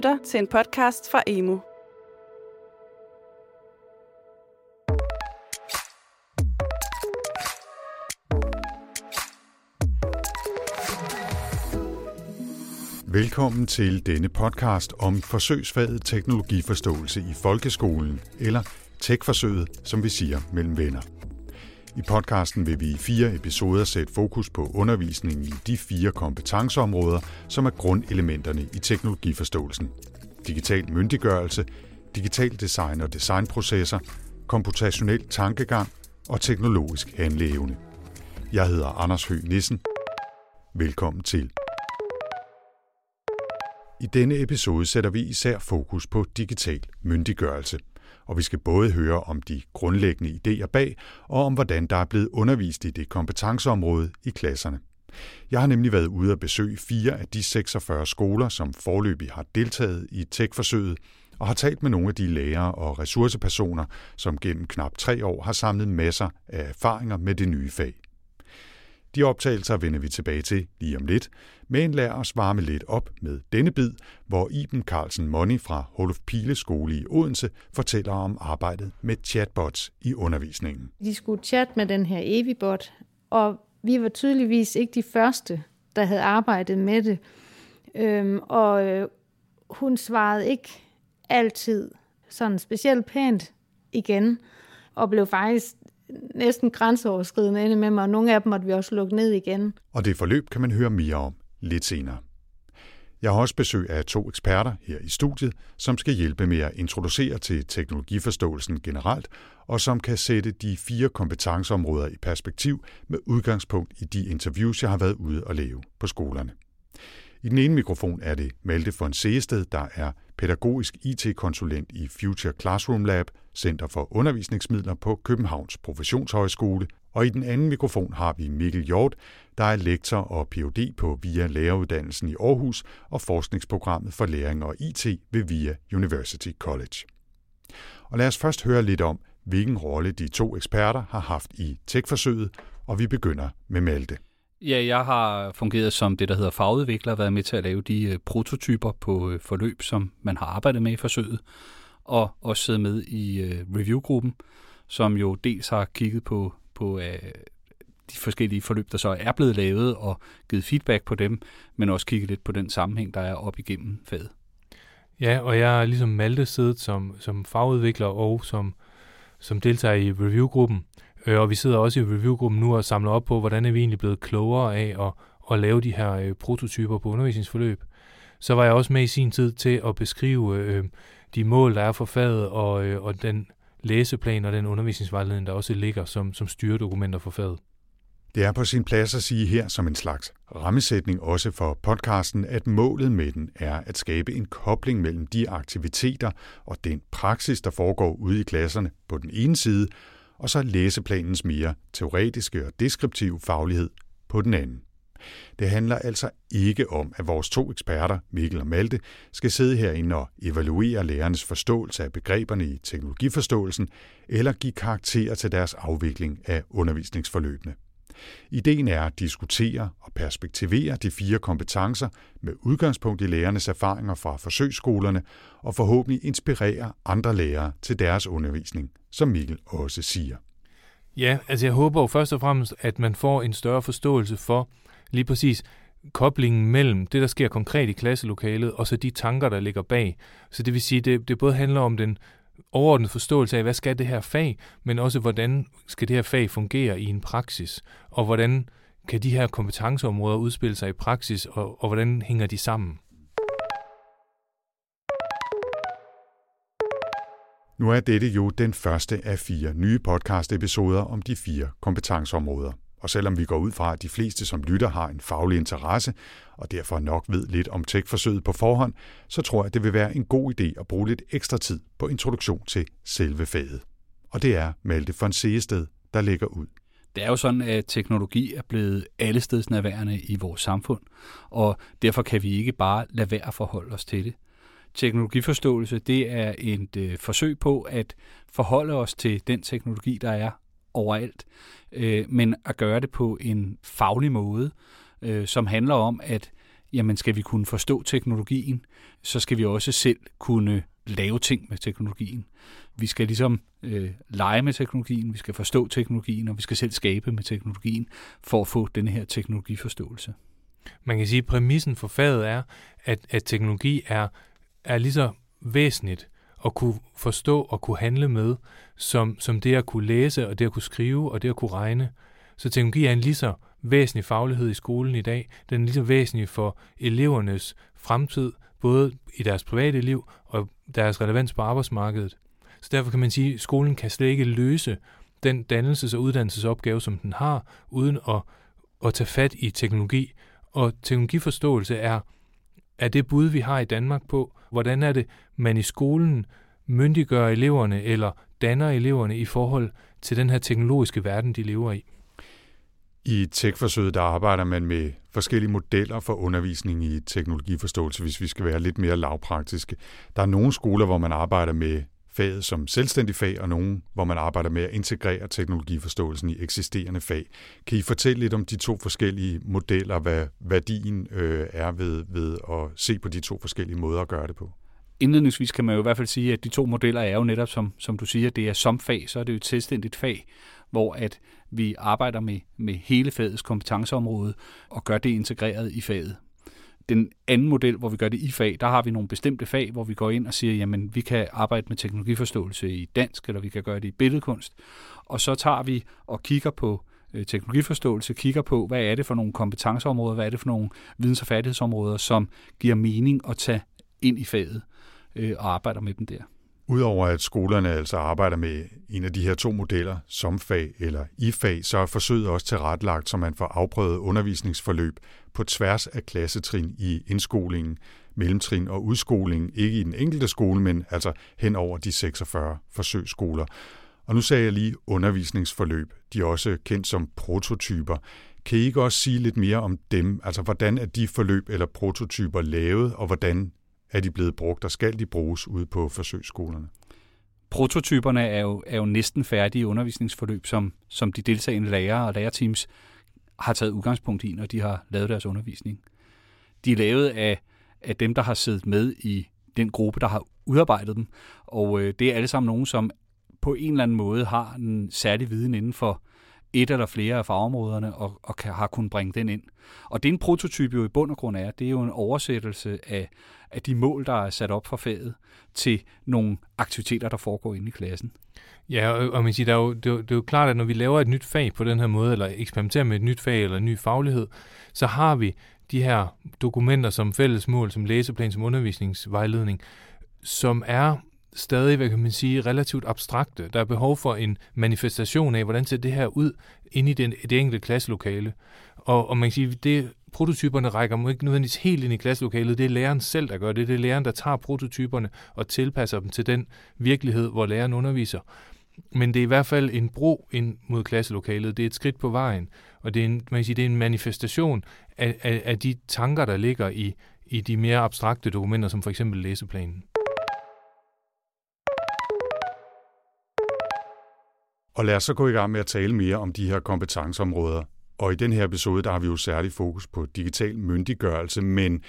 lytter til en podcast fra Emo. Velkommen til denne podcast om forsøgsfaget teknologiforståelse i folkeskolen, eller tech som vi siger mellem venner. I podcasten vil vi i fire episoder sætte fokus på undervisningen i de fire kompetenceområder, som er grundelementerne i teknologiforståelsen. Digital myndiggørelse, digital design og designprocesser, komputationel tankegang og teknologisk handleevne. Jeg hedder Anders Høgh Nissen. Velkommen til. I denne episode sætter vi især fokus på digital myndiggørelse – og vi skal både høre om de grundlæggende idéer bag, og om hvordan der er blevet undervist i det kompetenceområde i klasserne. Jeg har nemlig været ude at besøge fire af de 46 skoler, som forløbig har deltaget i tech-forsøget, og har talt med nogle af de lærere og ressourcepersoner, som gennem knap tre år har samlet masser af erfaringer med det nye fag. De optagelser vender vi tilbage til lige om lidt, men lad os varme lidt op med denne bid, hvor Iben Carlsen Money fra Holof Pile Skole i Odense fortæller om arbejdet med chatbots i undervisningen. De skulle chatte med den her Evibot, og vi var tydeligvis ikke de første, der havde arbejdet med det. Øhm, og øh, hun svarede ikke altid sådan specielt pænt igen, og blev faktisk næsten grænseoverskridende inde med mig, og nogle af dem måtte vi også lukke ned igen. Og det forløb kan man høre mere om lidt senere. Jeg har også besøg af to eksperter her i studiet, som skal hjælpe med at introducere til teknologiforståelsen generelt, og som kan sætte de fire kompetenceområder i perspektiv med udgangspunkt i de interviews, jeg har været ude og lave på skolerne. I den ene mikrofon er det Malte von Seested, der er pædagogisk IT-konsulent i Future Classroom Lab, Center for Undervisningsmidler på Københavns Professionshøjskole, og i den anden mikrofon har vi Mikkel Hjort, der er lektor og Ph.D. på VIA Læreruddannelsen i Aarhus og forskningsprogrammet for læring og IT ved VIA University College. Og lad os først høre lidt om, hvilken rolle de to eksperter har haft i tech-forsøget, og vi begynder med Malte. Ja, jeg har fungeret som det, der hedder fagudvikler, været med til at lave de øh, prototyper på øh, forløb, som man har arbejdet med i forsøget, og også siddet med i øh, reviewgruppen, som jo dels har kigget på, på øh, de forskellige forløb, der så er blevet lavet, og givet feedback på dem, men også kigget lidt på den sammenhæng, der er op igennem faget. Ja, og jeg er ligesom Malte siddet som, som fagudvikler og som, som deltager i reviewgruppen, Øh, og vi sidder også i reviewgruppen nu og samler op på, hvordan er vi egentlig blevet klogere af at, at lave de her øh, prototyper på undervisningsforløb. Så var jeg også med i sin tid til at beskrive øh, de mål, der er for faget, og, øh, og den læseplan og den undervisningsvejledning, der også ligger som, som styredokumenter for faget. Det er på sin plads at sige her som en slags rammesætning også for podcasten, at målet med den er at skabe en kobling mellem de aktiviteter og den praksis, der foregår ude i klasserne på den ene side, og så læseplanens mere teoretiske og deskriptive faglighed på den anden. Det handler altså ikke om, at vores to eksperter, Mikkel og Malte, skal sidde herinde og evaluere lærernes forståelse af begreberne i teknologiforståelsen, eller give karakterer til deres afvikling af undervisningsforløbene. Ideen er at diskutere og perspektivere de fire kompetencer med udgangspunkt i lærernes erfaringer fra forsøgsskolerne og forhåbentlig inspirere andre lærere til deres undervisning, som Mikkel også siger. Ja, altså jeg håber jo først og fremmest, at man får en større forståelse for lige præcis koblingen mellem det, der sker konkret i klasselokalet, og så de tanker, der ligger bag. Så det vil sige, det, det både handler om den overordnet forståelse af, hvad skal det her fag, men også hvordan skal det her fag fungere i en praksis, og hvordan kan de her kompetenceområder udspille sig i praksis, og, og hvordan hænger de sammen? Nu er dette jo den første af fire nye podcast-episoder om de fire kompetenceområder. Og selvom vi går ud fra, at de fleste, som lytter, har en faglig interesse, og derfor nok ved lidt om tech-forsøget på forhånd, så tror jeg, det vil være en god idé at bruge lidt ekstra tid på introduktion til selve faget. Og det er Malte von Seested, der lægger ud. Det er jo sådan, at teknologi er blevet allestedsnærværende i vores samfund, og derfor kan vi ikke bare lade være at forholde os til det. Teknologiforståelse, det er et øh, forsøg på at forholde os til den teknologi, der er overalt, øh, men at gøre det på en faglig måde, øh, som handler om at jamen skal vi kunne forstå teknologien, så skal vi også selv kunne lave ting med teknologien. Vi skal ligesom øh, lege med teknologien, vi skal forstå teknologien, og vi skal selv skabe med teknologien for at få den her teknologiforståelse. Man kan sige, at præmissen for faget er, at, at teknologi er, er lige så væsentligt at kunne forstå og kunne handle med, som, som det at kunne læse og det at kunne skrive og det at kunne regne. Så teknologi er en lige så væsentlig faglighed i skolen i dag. Den er lige så væsentlig for elevernes fremtid, både i deres private liv og deres relevans på arbejdsmarkedet. Så derfor kan man sige, at skolen kan slet ikke løse den dannelses- og uddannelsesopgave, som den har, uden at, at tage fat i teknologi. Og teknologiforståelse er, er det bud, vi har i Danmark på, hvordan er det, man i skolen myndiggør eleverne eller danner eleverne i forhold til den her teknologiske verden, de lever i. I TEK-forsøget der arbejder man med forskellige modeller for undervisning i teknologiforståelse, hvis vi skal være lidt mere lavpraktiske. Der er nogle skoler, hvor man arbejder med faget som selvstændig fag, og nogle, hvor man arbejder med at integrere teknologiforståelsen i eksisterende fag. Kan I fortælle lidt om de to forskellige modeller, hvad værdien øh, er ved, ved at se på de to forskellige måder at gøre det på? Indledningsvis kan man jo i hvert fald sige, at de to modeller er jo netop, som, som du siger, det er som fag, så er det jo et selvstændigt fag, hvor at vi arbejder med, med hele fagets kompetenceområde og gør det integreret i faget. Den anden model, hvor vi gør det i fag, der har vi nogle bestemte fag, hvor vi går ind og siger, jamen vi kan arbejde med teknologiforståelse i dansk, eller vi kan gøre det i billedkunst. Og så tager vi og kigger på øh, teknologiforståelse, kigger på, hvad er det for nogle kompetenceområder, hvad er det for nogle videns- og færdighedsområder, som giver mening at tage ind i faget øh, og arbejder med dem der. Udover at skolerne altså arbejder med en af de her to modeller, som fag eller i fag, så er forsøget også tilrettelagt, så man får afprøvet undervisningsforløb på tværs af klassetrin i indskolingen, mellemtrin og udskolingen, ikke i den enkelte skole, men altså hen over de 46 forsøgsskoler. Og nu sagde jeg lige undervisningsforløb. De er også kendt som prototyper. Kan I ikke også sige lidt mere om dem? Altså, hvordan er de forløb eller prototyper lavet, og hvordan er de blevet brugt, og skal de bruges ude på forsøgsskolerne? Prototyperne er jo, er jo næsten færdige undervisningsforløb, som, som de deltagende lærere og lærerteams har taget udgangspunkt i, når de har lavet deres undervisning. De er lavet af, af dem, der har siddet med i den gruppe, der har udarbejdet dem, og øh, det er alle sammen nogen, som på en eller anden måde har en særlig viden inden for et eller flere af fagområderne og, og kan, har kunnet bringe den ind. Og det er en prototype jo i bund og grund er, det er jo en oversættelse af, af de mål, der er sat op for faget, til nogle aktiviteter, der foregår inde i klassen. Ja, og, og man siger, der er jo, det, er jo, det er jo klart, at når vi laver et nyt fag på den her måde, eller eksperimenterer med et nyt fag eller en ny faglighed, så har vi de her dokumenter som fælles mål, som læseplan, som undervisningsvejledning, som er stadig, hvad kan man sige, relativt abstrakte. Der er behov for en manifestation af, hvordan ser det her ud inde i den, det enkelte klasselokale. Og, og man kan sige, det prototyperne rækker ikke nødvendigvis helt ind i klasselokalet. Det er læreren selv, der gør det. Det er læreren, der tager prototyperne og tilpasser dem til den virkelighed, hvor læreren underviser. Men det er i hvert fald en bro ind mod klasselokalet. Det er et skridt på vejen. Og det er en, man kan sige, det er en manifestation af, af, af de tanker, der ligger i, i de mere abstrakte dokumenter, som for eksempel læseplanen. Og lad os så gå i gang med at tale mere om de her kompetenceområder. Og i den her episode, der har vi jo særlig fokus på digital myndiggørelse, men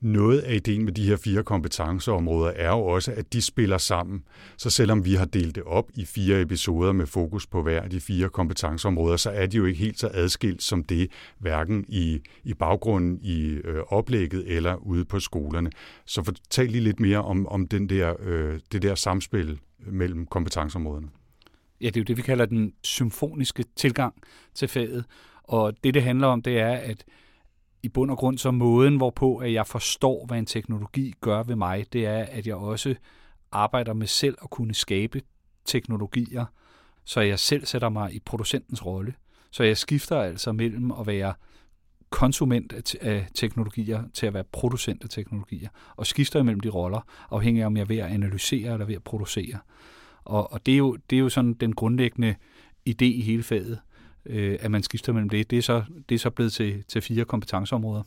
noget af ideen med de her fire kompetenceområder er jo også, at de spiller sammen. Så selvom vi har delt det op i fire episoder med fokus på hver af de fire kompetenceområder, så er de jo ikke helt så adskilt som det, hverken i, i baggrunden i øh, oplægget eller ude på skolerne. Så fortæl lige lidt mere om, om den der, øh, det der samspil mellem kompetenceområderne. Ja, det er jo det, vi kalder den symfoniske tilgang til faget. Og det, det handler om, det er, at i bund og grund så måden, hvorpå at jeg forstår, hvad en teknologi gør ved mig, det er, at jeg også arbejder med selv at kunne skabe teknologier, så jeg selv sætter mig i producentens rolle. Så jeg skifter altså mellem at være konsument af teknologier til at være producent af teknologier, og skifter imellem de roller, afhængig af om jeg er ved at analysere eller ved at producere. Og, og det, er jo, det er jo sådan den grundlæggende idé i hele faget, øh, at man skifter mellem det. Det er så, det er så blevet til, til fire kompetenceområder.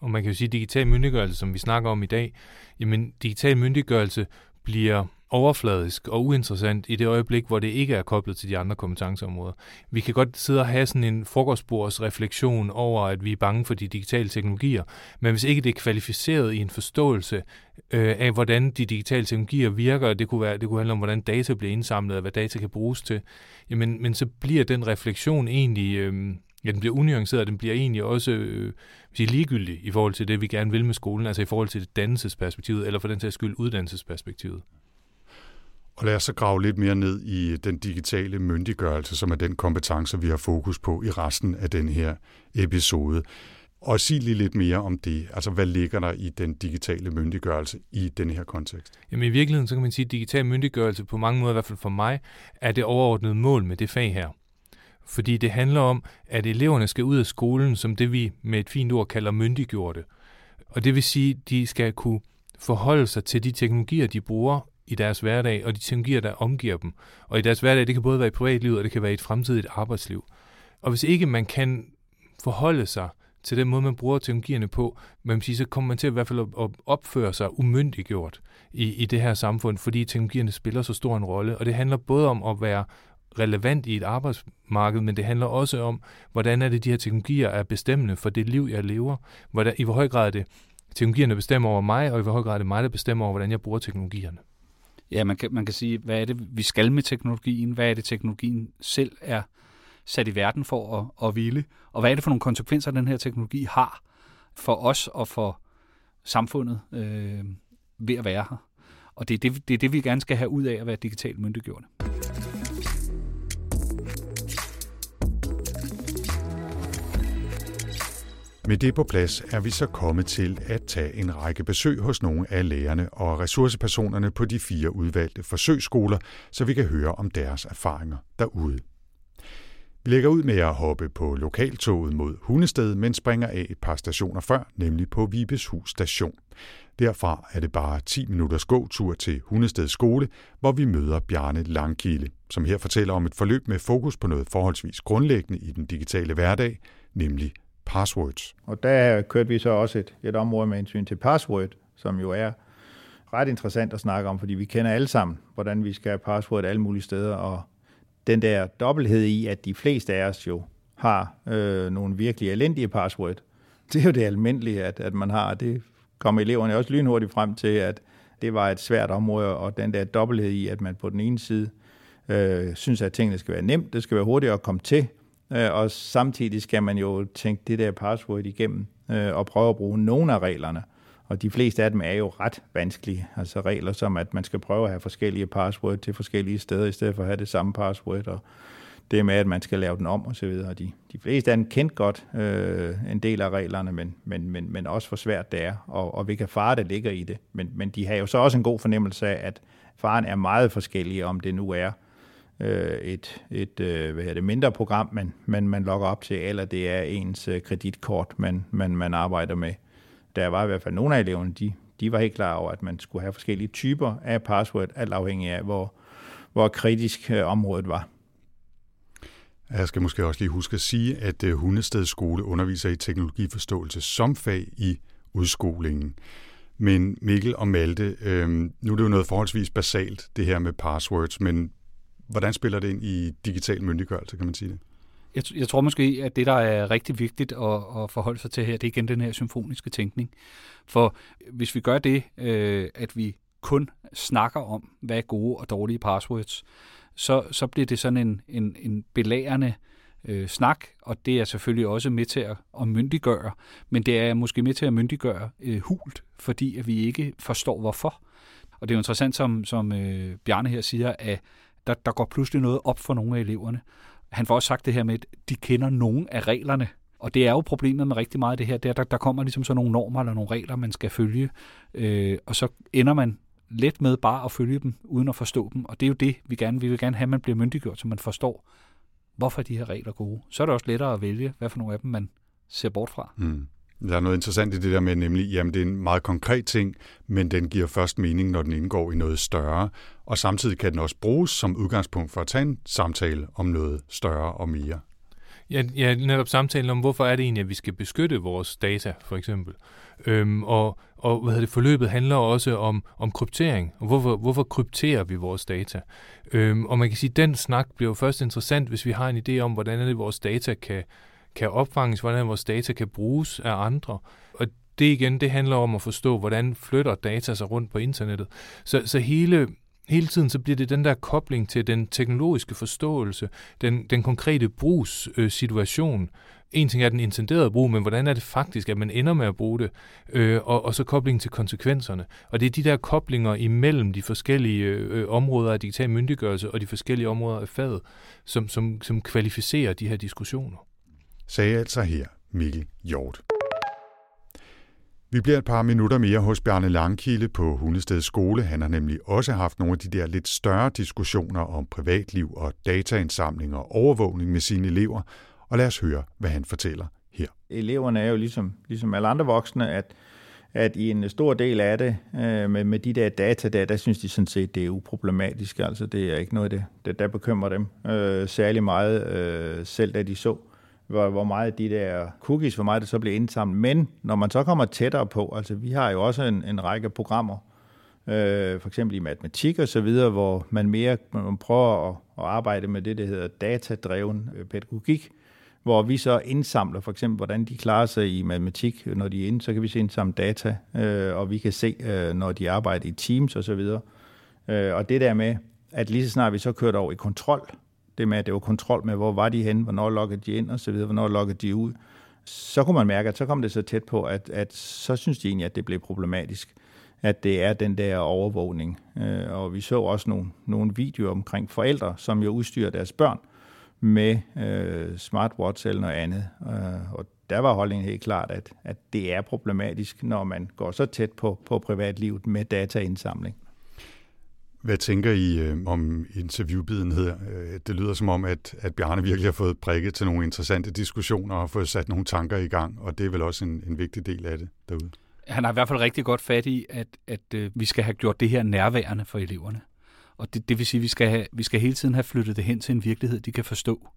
Og man kan jo sige, at digital myndiggørelse, som vi snakker om i dag, jamen digital myndiggørelse bliver overfladisk og uinteressant i det øjeblik, hvor det ikke er koblet til de andre kompetenceområder. Vi kan godt sidde og have sådan en frokostbords refleksion over, at vi er bange for de digitale teknologier, men hvis ikke det er kvalificeret i en forståelse øh, af, hvordan de digitale teknologier virker, det kunne, være, det kunne handle om, hvordan data bliver indsamlet og hvad data kan bruges til, jamen, men så bliver den refleksion egentlig... Øh, Ja, den bliver unuanceret, og den bliver egentlig også øh, sige, ligegyldig i forhold til det, vi gerne vil med skolen, altså i forhold til dannelsesperspektivet, eller for den sags skyld uddannelsesperspektivet. Og lad os så grave lidt mere ned i den digitale myndiggørelse, som er den kompetence, vi har fokus på i resten af den her episode. Og sig lige lidt mere om det. Altså, hvad ligger der i den digitale myndiggørelse i den her kontekst? Jamen i virkeligheden, så kan man sige, at digital myndiggørelse på mange måder, i hvert fald for mig, er det overordnede mål med det fag her. Fordi det handler om, at eleverne skal ud af skolen som det, vi med et fint ord kalder myndiggjorte. Og det vil sige, at de skal kunne forholde sig til de teknologier, de bruger i deres hverdag, og de teknologier, der omgiver dem. Og i deres hverdag, det kan både være i privatlivet, og det kan være i et fremtidigt arbejdsliv. Og hvis ikke man kan forholde sig til den måde, man bruger teknologierne på, man sige, så kommer man til i hvert fald at opføre sig umyndiggjort i, i det her samfund, fordi teknologierne spiller så stor en rolle. Og det handler både om at være relevant i et arbejdsmarked, men det handler også om, hvordan er det, de her teknologier er bestemmende for det liv, jeg lever. Hvordan, I hvor høj grad er det teknologierne bestemmer over mig, og i hvor høj grad er det mig, der bestemmer over, hvordan jeg bruger teknologierne. Ja, man kan, man kan sige, hvad er det, vi skal med teknologien? Hvad er det, teknologien selv er sat i verden for at, at ville? Og hvad er det for nogle konsekvenser, den her teknologi har for os og for samfundet øh, ved at være her? Og det er det, det er det, vi gerne skal have ud af at være digitalt myndiggjorte. Med det på plads er vi så kommet til at tage en række besøg hos nogle af lærerne og ressourcepersonerne på de fire udvalgte forsøgsskoler, så vi kan høre om deres erfaringer derude. Vi lægger ud med at hoppe på lokaltoget mod Hundested, men springer af et par stationer før, nemlig på Vibeshus station. Derfra er det bare 10 minutters gåtur til Hundested skole, hvor vi møder Bjarne Langkilde, som her fortæller om et forløb med fokus på noget forholdsvis grundlæggende i den digitale hverdag, nemlig passwords. Og der kørte vi så også et, et område med indsyn til password, som jo er ret interessant at snakke om, fordi vi kender alle sammen, hvordan vi skal have password alle mulige steder, og den der dobbelthed i, at de fleste af os jo har øh, nogle virkelig elendige password. Det er jo det almindelige, at, at man har, det kommer eleverne også lynhurtigt frem til, at det var et svært område, og den der dobbelthed i, at man på den ene side øh, synes, at tingene skal være nemt, det skal være hurtigt at komme til, Øh, og samtidig skal man jo tænke det der password igennem øh, og prøve at bruge nogle af reglerne. Og de fleste af dem er jo ret vanskelige. Altså regler som, at man skal prøve at have forskellige password til forskellige steder, i stedet for at have det samme password. Og det med, at man skal lave den om og så videre. De, de fleste af dem kendt godt øh, en del af reglerne, men, men, men, men også hvor svært det er, og, og hvilke fare, der ligger i det. Men, men de har jo så også en god fornemmelse af, at faren er meget forskellig, om det nu er øh, et, et øh, hvad det, mindre program, men, men man logger op til, eller det er ens øh, kreditkort, man, man, man arbejder med. Der var i hvert fald nogle af eleverne, de, de var helt klar over, at man skulle have forskellige typer af password, alt afhængig af, hvor, hvor kritisk øh, området var. Jeg skal måske også lige huske at sige, at øh, Hundested Skole underviser i teknologiforståelse som fag i udskolingen. Men Mikkel og Malte, øh, nu er det jo noget forholdsvis basalt, det her med passwords, men Hvordan spiller det ind i digital myndiggørelse, kan man sige det? Jeg, jeg tror måske, at det, der er rigtig vigtigt at, at forholde sig til her, det er igen den her symfoniske tænkning. For hvis vi gør det, øh, at vi kun snakker om, hvad er gode og dårlige passwords, så, så bliver det sådan en, en, en belærende øh, snak, og det er selvfølgelig også med til at, at myndiggøre, men det er måske med til at myndiggøre øh, hult, fordi at vi ikke forstår hvorfor. Og det er jo interessant, som, som øh, Bjarne her siger, at der, der går pludselig noget op for nogle af eleverne. Han får også sagt det her med, at de kender nogle af reglerne, og det er jo problemet med rigtig meget af det her, det er, der, der kommer ligesom sådan nogle normer eller nogle regler, man skal følge, øh, og så ender man let med bare at følge dem, uden at forstå dem, og det er jo det, vi gerne vi vil gerne have, at man bliver myndiggjort, så man forstår, hvorfor de her regler er gode. Så er det også lettere at vælge, hvad for nogle af dem man ser bort fra. Mm. Der er noget interessant i det der med, nemlig, jamen det er en meget konkret ting, men den giver først mening, når den indgår i noget større. Og samtidig kan den også bruges som udgangspunkt for at tage en samtale om noget større og mere. Ja, ja, netop samtalen om, hvorfor er det egentlig, at vi skal beskytte vores data, for eksempel. Øhm, og og hvad det, forløbet handler også om, om kryptering, og hvorfor, hvorfor krypterer vi vores data. Øhm, og man kan sige, at den snak bliver jo først interessant, hvis vi har en idé om, hvordan er det, vores data kan, kan opfanges, hvordan vores data kan bruges af andre. Og det igen, det handler om at forstå, hvordan flytter data sig rundt på internettet. Så, så hele, hele tiden så bliver det den der kobling til den teknologiske forståelse, den, den konkrete brugssituation. Øh, en ting er den intenderede brug, men hvordan er det faktisk, at man ender med at bruge det, øh, og, og så koblingen til konsekvenserne. Og det er de der koblinger imellem de forskellige øh, områder af digital myndiggørelse og de forskellige områder af faget, som, som, som kvalificerer de her diskussioner. Sagde altså her Mikkel Hjort. Vi bliver et par minutter mere hos Bjarne Langkilde på Hundested Skole. Han har nemlig også haft nogle af de der lidt større diskussioner om privatliv og dataindsamling og overvågning med sine elever. Og lad os høre, hvad han fortæller her. Eleverne er jo ligesom, ligesom alle andre voksne, at, at i en stor del af det, øh, med, med de der data der, der synes de sådan set, det er uproblematisk. Altså det er ikke noget, det, det der bekymrer dem øh, særlig meget, øh, selv da de så hvor, hvor meget de der cookies, hvor meget det så bliver indsamlet. Men når man så kommer tættere på, altså vi har jo også en, en række programmer, øh, for eksempel i matematik og så videre, hvor man mere man prøver at, at arbejde med det, der hedder datadreven øh, pædagogik, hvor vi så indsamler for eksempel, hvordan de klarer sig i matematik, øh, når de er inde, så kan vi se indsamle data, øh, og vi kan se, øh, når de arbejder i teams og så videre. Øh, og det der med, at lige så snart vi så kørt over i kontrol, det med, at det var kontrol med, hvor var de henne, hvornår loggede de ind og så videre, hvornår loggede de ud. Så kunne man mærke, at så kom det så tæt på, at, at så synes de egentlig, at det blev problematisk, at det er den der overvågning. Øh, og vi så også nogle, nogle videoer omkring forældre, som jo udstyrer deres børn med øh, smartwatch eller noget andet. Øh, og der var holdningen helt klart, at, at det er problematisk, når man går så tæt på, på privatlivet med dataindsamling. Hvad tænker I øh, om interviewbiden her? Øh, det lyder som om, at, at Bjarne virkelig har fået prikket til nogle interessante diskussioner og fået sat nogle tanker i gang, og det er vel også en, en vigtig del af det derude. Han har i hvert fald rigtig godt fat i, at, at øh, vi skal have gjort det her nærværende for eleverne. Og det, det vil sige, at vi skal, have, vi skal hele tiden have flyttet det hen til en virkelighed, de kan forstå.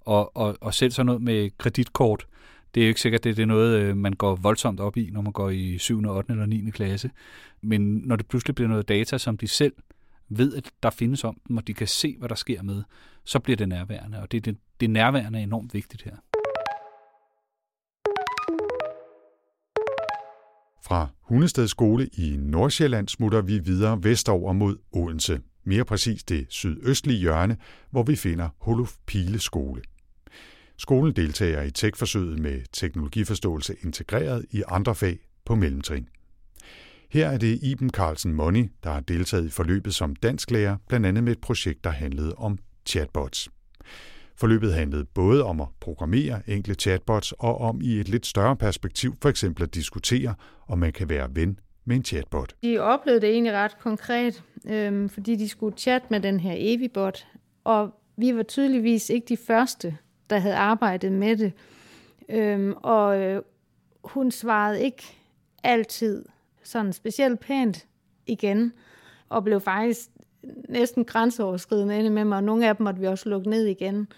Og, og, og selv sådan noget med kreditkort, det er jo ikke sikkert, at det er noget, øh, man går voldsomt op i, når man går i 7., 8. eller 9. klasse. Men når det pludselig bliver noget data, som de selv ved, at der findes om dem, og de kan se, hvad der sker med, så bliver det nærværende. Og det, det, det nærværende er enormt vigtigt her. Fra Hundested Skole i Nordsjælland smutter vi videre vestover mod Odense. Mere præcis det sydøstlige hjørne, hvor vi finder Holuf Pile Skole. Skolen deltager i tech med teknologiforståelse integreret i andre fag på mellemtrin. Her er det Iben Carlsen Money, der har deltaget i forløbet som dansklærer, blandt andet med et projekt, der handlede om chatbots. Forløbet handlede både om at programmere enkle chatbots og om i et lidt større perspektiv for eksempel at diskutere, om man kan være ven med en chatbot. De oplevede det egentlig ret konkret, øhm, fordi de skulle chatte med den her Evibot, og vi var tydeligvis ikke de første, der havde arbejdet med det. Øhm, og øh, hun svarede ikke altid sådan specielt pænt igen, og blev faktisk næsten grænseoverskridende inde med mig, og nogle af dem måtte vi også lukke ned igen,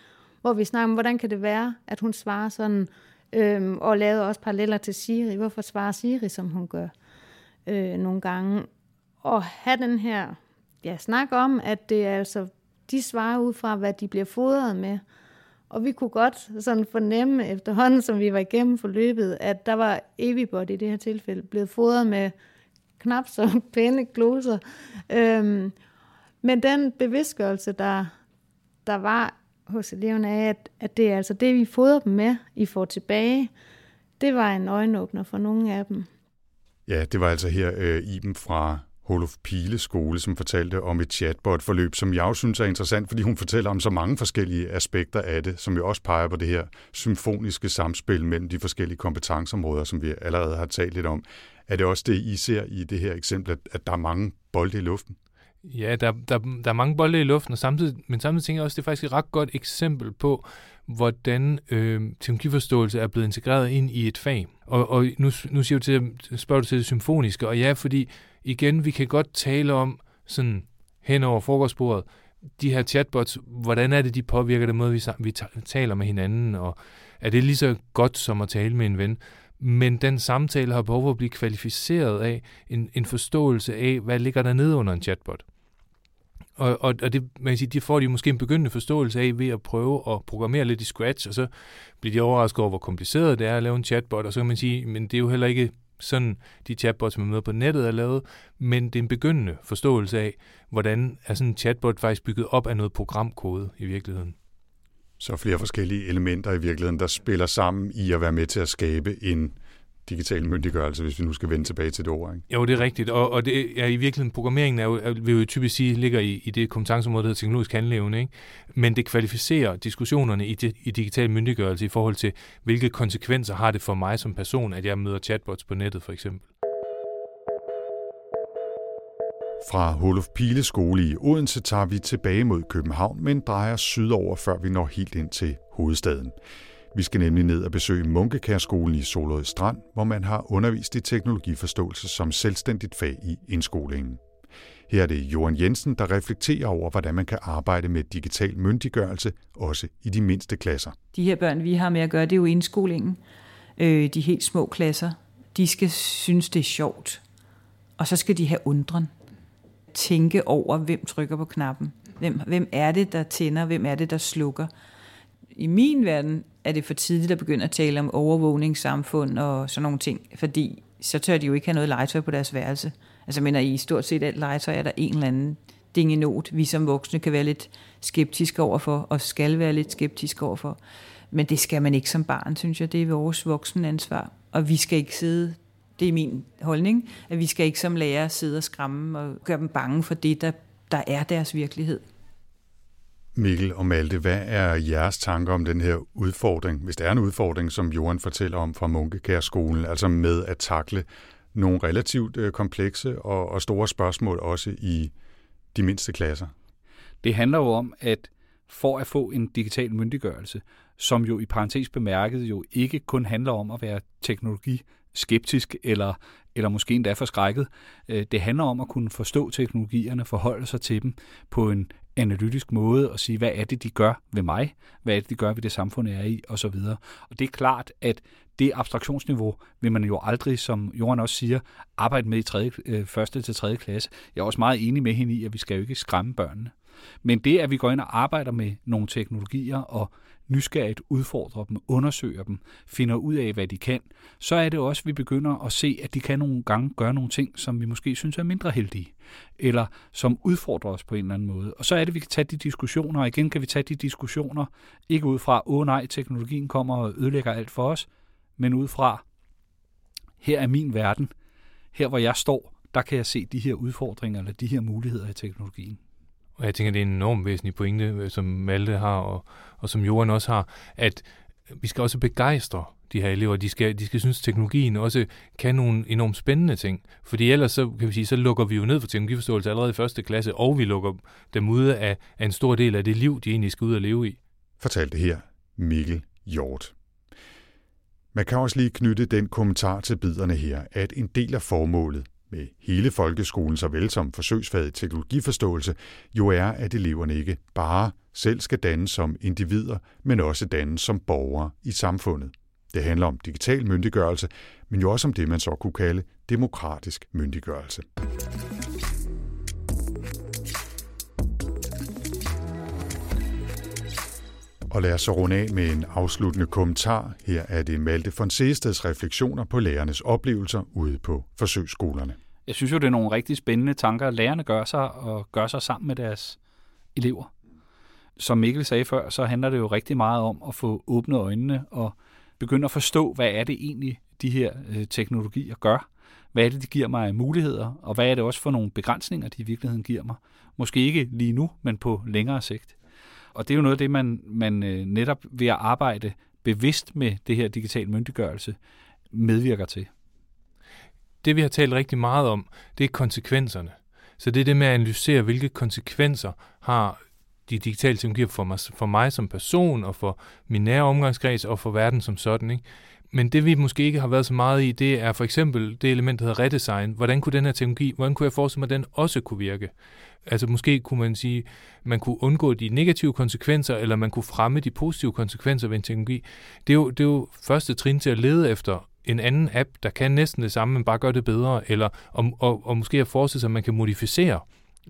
hvor vi snakker om, hvordan kan det være, at hun svarer sådan, øhm, og lavede også paralleller til Siri. Hvorfor svarer Siri, som hun gør øh, nogle gange? Og have den her ja, snak om, at det er altså, de svarer ud fra, hvad de bliver fodret med. Og vi kunne godt sådan fornemme efterhånden, som vi var igennem forløbet, at der var Evibot i det her tilfælde blevet fodret med knap så pæne gloser. Øhm, men den bevidstgørelse, der, der var hos eleverne af, at, at det er altså det, vi fodrer dem med, I får tilbage, det var en øjenåbner for nogle af dem. Ja, det var altså her øh, Iben fra Holof Pile skole, som fortalte om et chatbot-forløb, som jeg også synes er interessant, fordi hun fortæller om så mange forskellige aspekter af det, som jo også peger på det her symfoniske samspil mellem de forskellige kompetenceområder, som vi allerede har talt lidt om. Er det også det, I ser i det her eksempel, at der er mange bolde i luften? Ja, der, der, der er mange bolde i luften, og samtidig, men samtidig tænker jeg også, at det er faktisk et ret godt eksempel på, hvordan øh, teknologiforståelse er blevet integreret ind i et fag. Og, og nu, nu siger du til, spørger du til det symfoniske, og ja, fordi igen, vi kan godt tale om sådan hen over frokostbordet, de her chatbots, hvordan er det, de påvirker den måde, vi, vi taler med hinanden, og er det lige så godt som at tale med en ven? Men den samtale har behov for at blive kvalificeret af en, en forståelse af, hvad ligger der nede under en chatbot. Og, og, og det, man kan sige, de får de måske en begyndende forståelse af ved at prøve at programmere lidt i Scratch, og så bliver de overrasket over, hvor kompliceret det er at lave en chatbot, og så kan man sige, men det er jo heller ikke sådan, de chatbots, man møder på nettet er lavet, men det er en begyndende forståelse af, hvordan er sådan en chatbot faktisk bygget op af noget programkode i virkeligheden. Så flere forskellige elementer i virkeligheden, der spiller sammen i at være med til at skabe en digital myndiggørelse, hvis vi nu skal vende tilbage til det ord. Ikke? Jo, det er rigtigt, og, og det er i virkeligheden, programmeringen er jo, er, vil jo typisk sige, ligger i, i det kompetenceområde, der hedder teknologisk handleevne, ikke? men det kvalificerer diskussionerne i, det, i digital myndiggørelse i forhold til, hvilke konsekvenser har det for mig som person, at jeg møder chatbots på nettet for eksempel. Fra Holof Pile skole i Odense tager vi tilbage mod København, men drejer sydover, før vi når helt ind til hovedstaden. Vi skal nemlig ned og besøge Munkekærskolen i Solrød Strand, hvor man har undervist i teknologiforståelse som selvstændigt fag i indskolingen. Her er det Johan Jensen, der reflekterer over, hvordan man kan arbejde med digital myndiggørelse, også i de mindste klasser. De her børn, vi har med at gøre, det er jo indskolingen. Øh, de helt små klasser. De skal synes, det er sjovt. Og så skal de have undren. Tænke over, hvem trykker på knappen. Hvem, hvem er det, der tænder? Hvem er det, der slukker? I min verden er det for tidligt at begynde at tale om overvågningssamfund og sådan nogle ting, fordi så tør de jo ikke have noget legetøj på deres værelse. Altså, mener i stort set alt legetøj er der en eller anden dingenot, vi som voksne kan være lidt skeptiske overfor, og skal være lidt skeptiske overfor. Men det skal man ikke som barn, synes jeg. Det er vores voksne ansvar. Og vi skal ikke sidde, det er min holdning, at vi skal ikke som lærer sidde og skræmme og gøre dem bange for det, der, der er deres virkelighed. Mikkel og Malte, hvad er jeres tanker om den her udfordring, hvis det er en udfordring, som Johan fortæller om fra Munkekærskolen, altså med at takle nogle relativt øh, komplekse og, og store spørgsmål også i de mindste klasser? Det handler jo om, at for at få en digital myndiggørelse, som jo i parentes bemærket jo ikke kun handler om at være teknologi skeptisk eller, eller måske endda forskrækket. Øh, det handler om at kunne forstå teknologierne, forholde sig til dem på en analytisk måde at sige, hvad er det, de gør ved mig? Hvad er det, de gør ved det samfund, jeg er i? Og så videre. Og det er klart, at det abstraktionsniveau vil man jo aldrig, som Johan også siger, arbejde med i tredje, øh, første til tredje klasse. Jeg er også meget enig med hende i, at vi skal jo ikke skræmme børnene. Men det, at vi går ind og arbejder med nogle teknologier og nysgerrigt udfordrer dem, undersøger dem, finder ud af, hvad de kan, så er det også, at vi begynder at se, at de kan nogle gange gøre nogle ting, som vi måske synes er mindre heldige, eller som udfordrer os på en eller anden måde. Og så er det, at vi kan tage de diskussioner, og igen kan vi tage de diskussioner, ikke ud fra, åh oh, nej, teknologien kommer og ødelægger alt for os, men ud fra, her er min verden, her hvor jeg står, der kan jeg se de her udfordringer eller de her muligheder i teknologien. Og jeg tænker, det er en enormt væsentlig pointe, øh, som Malte har, og, og som Johan også har, at vi skal også begejstre de her elever. De skal, de skal synes, at teknologien også kan nogle enormt spændende ting. Fordi ellers så, kan vi sige, så lukker vi jo ned for teknologiforståelse allerede i første klasse, og vi lukker dem ude af, af en stor del af det liv, de egentlig skal ud og leve i. Fortalte her Mikkel Hjort. Man kan også lige knytte den kommentar til biderne her, at en del af formålet med hele folkeskolen såvel som forsøgsfaget teknologiforståelse, jo er, at eleverne ikke bare selv skal dannes som individer, men også dannes som borgere i samfundet. Det handler om digital myndiggørelse, men jo også om det, man så kunne kalde demokratisk myndiggørelse. Og lad os så runde af med en afsluttende kommentar. Her er det Malte von Seesteds refleksioner på lærernes oplevelser ude på forsøgsskolerne. Jeg synes jo, det er nogle rigtig spændende tanker, lærerne gør sig og gør sig sammen med deres elever. Som Mikkel sagde før, så handler det jo rigtig meget om at få åbne øjnene og begynde at forstå, hvad er det egentlig, de her øh, teknologier gør. Hvad er det, de giver mig af muligheder, og hvad er det også for nogle begrænsninger, de i virkeligheden giver mig. Måske ikke lige nu, men på længere sigt. Og det er jo noget af det, man, man øh, netop ved at arbejde bevidst med det her digital myndiggørelse medvirker til. Det vi har talt rigtig meget om, det er konsekvenserne. Så det er det med at analysere, hvilke konsekvenser har de digitale teknologier for mig, for mig som person, og for min nære omgangskreds, og for verden som sådan. Ikke? Men det vi måske ikke har været så meget i, det er for eksempel det element, der hedder redesign. Hvordan kunne den her teknologi, hvordan kunne jeg forestille mig, at den også kunne virke? Altså måske kunne man sige, man kunne undgå de negative konsekvenser, eller man kunne fremme de positive konsekvenser ved en teknologi. Det er jo, det er jo første trin til at lede efter en anden app, der kan næsten det samme, men bare gør det bedre, eller og, og, og måske at forestille sig, at man kan modificere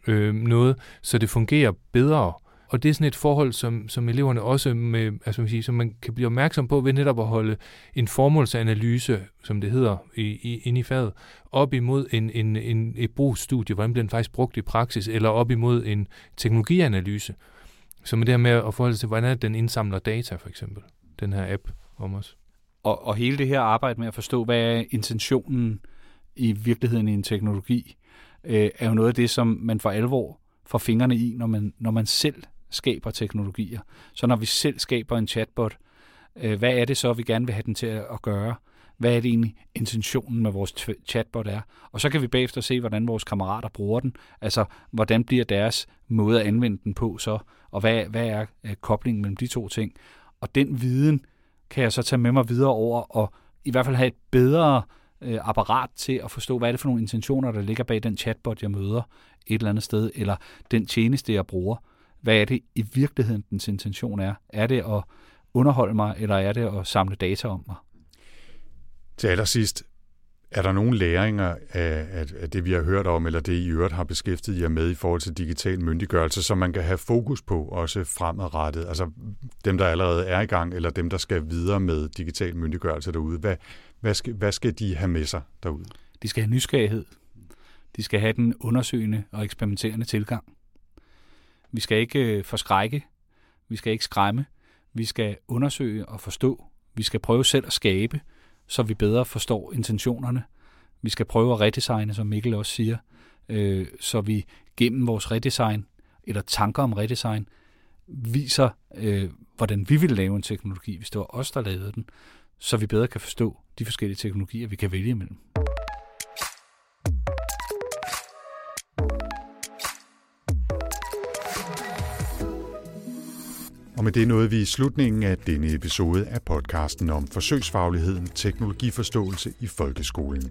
øh, noget, så det fungerer bedre. Og det er sådan et forhold, som, som eleverne også med, altså man, siger, som man kan blive opmærksom på ved netop at holde en formålsanalyse, som det hedder, i, i, inde i faget, op imod en, en, en, et brugsstudie, hvordan bliver den faktisk brugt i praksis, eller op imod en teknologianalyse. Så med det her med at forholde sig til, hvordan den indsamler data, for eksempel, den her app om os. Og, og hele det her arbejde med at forstå, hvad er intentionen i virkeligheden i en teknologi, øh, er jo noget af det, som man for alvor får fingrene i, når man, når man selv skaber teknologier. Så når vi selv skaber en chatbot, øh, hvad er det så, vi gerne vil have den til at gøre? Hvad er det egentlig intentionen med vores chatbot er? Og så kan vi bagefter se, hvordan vores kammerater bruger den. Altså, hvordan bliver deres måde at anvende den på så? Og hvad, hvad er øh, koblingen mellem de to ting? Og den viden kan jeg så tage med mig videre over og i hvert fald have et bedre øh, apparat til at forstå, hvad er det for nogle intentioner, der ligger bag den chatbot, jeg møder et eller andet sted, eller den tjeneste, jeg bruger hvad er det i virkeligheden, dens intention er? Er det at underholde mig, eller er det at samle data om mig? Til allersidst, er der nogle læringer af, af, det, vi har hørt om, eller det, I øvrigt har beskæftiget jer med i forhold til digital myndiggørelse, som man kan have fokus på også fremadrettet? Altså dem, der allerede er i gang, eller dem, der skal videre med digital myndiggørelse derude. Hvad, hvad, skal, hvad skal de have med sig derude? De skal have nysgerrighed. De skal have den undersøgende og eksperimenterende tilgang. Vi skal ikke øh, forskrække. Vi skal ikke skræmme. Vi skal undersøge og forstå. Vi skal prøve selv at skabe, så vi bedre forstår intentionerne. Vi skal prøve at redesigne, som Mikkel også siger, øh, så vi gennem vores redesign, eller tanker om redesign, viser, øh, hvordan vi vil lave en teknologi, hvis det var os, der lavede den, så vi bedre kan forstå de forskellige teknologier, vi kan vælge imellem. Og med det nåede vi i slutningen af denne episode af podcasten om forsøgsfagligheden teknologiforståelse i folkeskolen.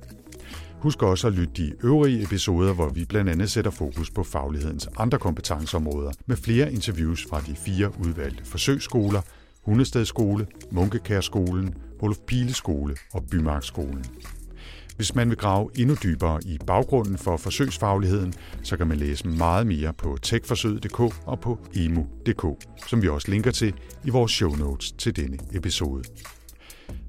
Husk også at lytte de øvrige episoder, hvor vi blandt andet sætter fokus på faglighedens andre kompetenceområder med flere interviews fra de fire udvalgte forsøgsskoler, Hundestedskole, Munkekærskolen, Olof Pileskole og Bymarkskolen. Hvis man vil grave endnu dybere i baggrunden for forsøgsfagligheden, så kan man læse meget mere på techforsøget.dk og på emu.dk, som vi også linker til i vores show notes til denne episode.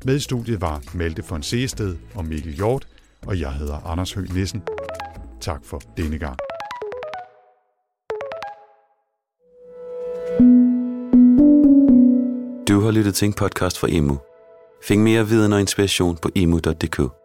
Med i studiet var Malte von Seested og Mikkel Hjort, og jeg hedder Anders Høgh Nissen. Tak for denne gang. Du har lyttet til en podcast fra Emu. Find mere viden og inspiration på emu.dk.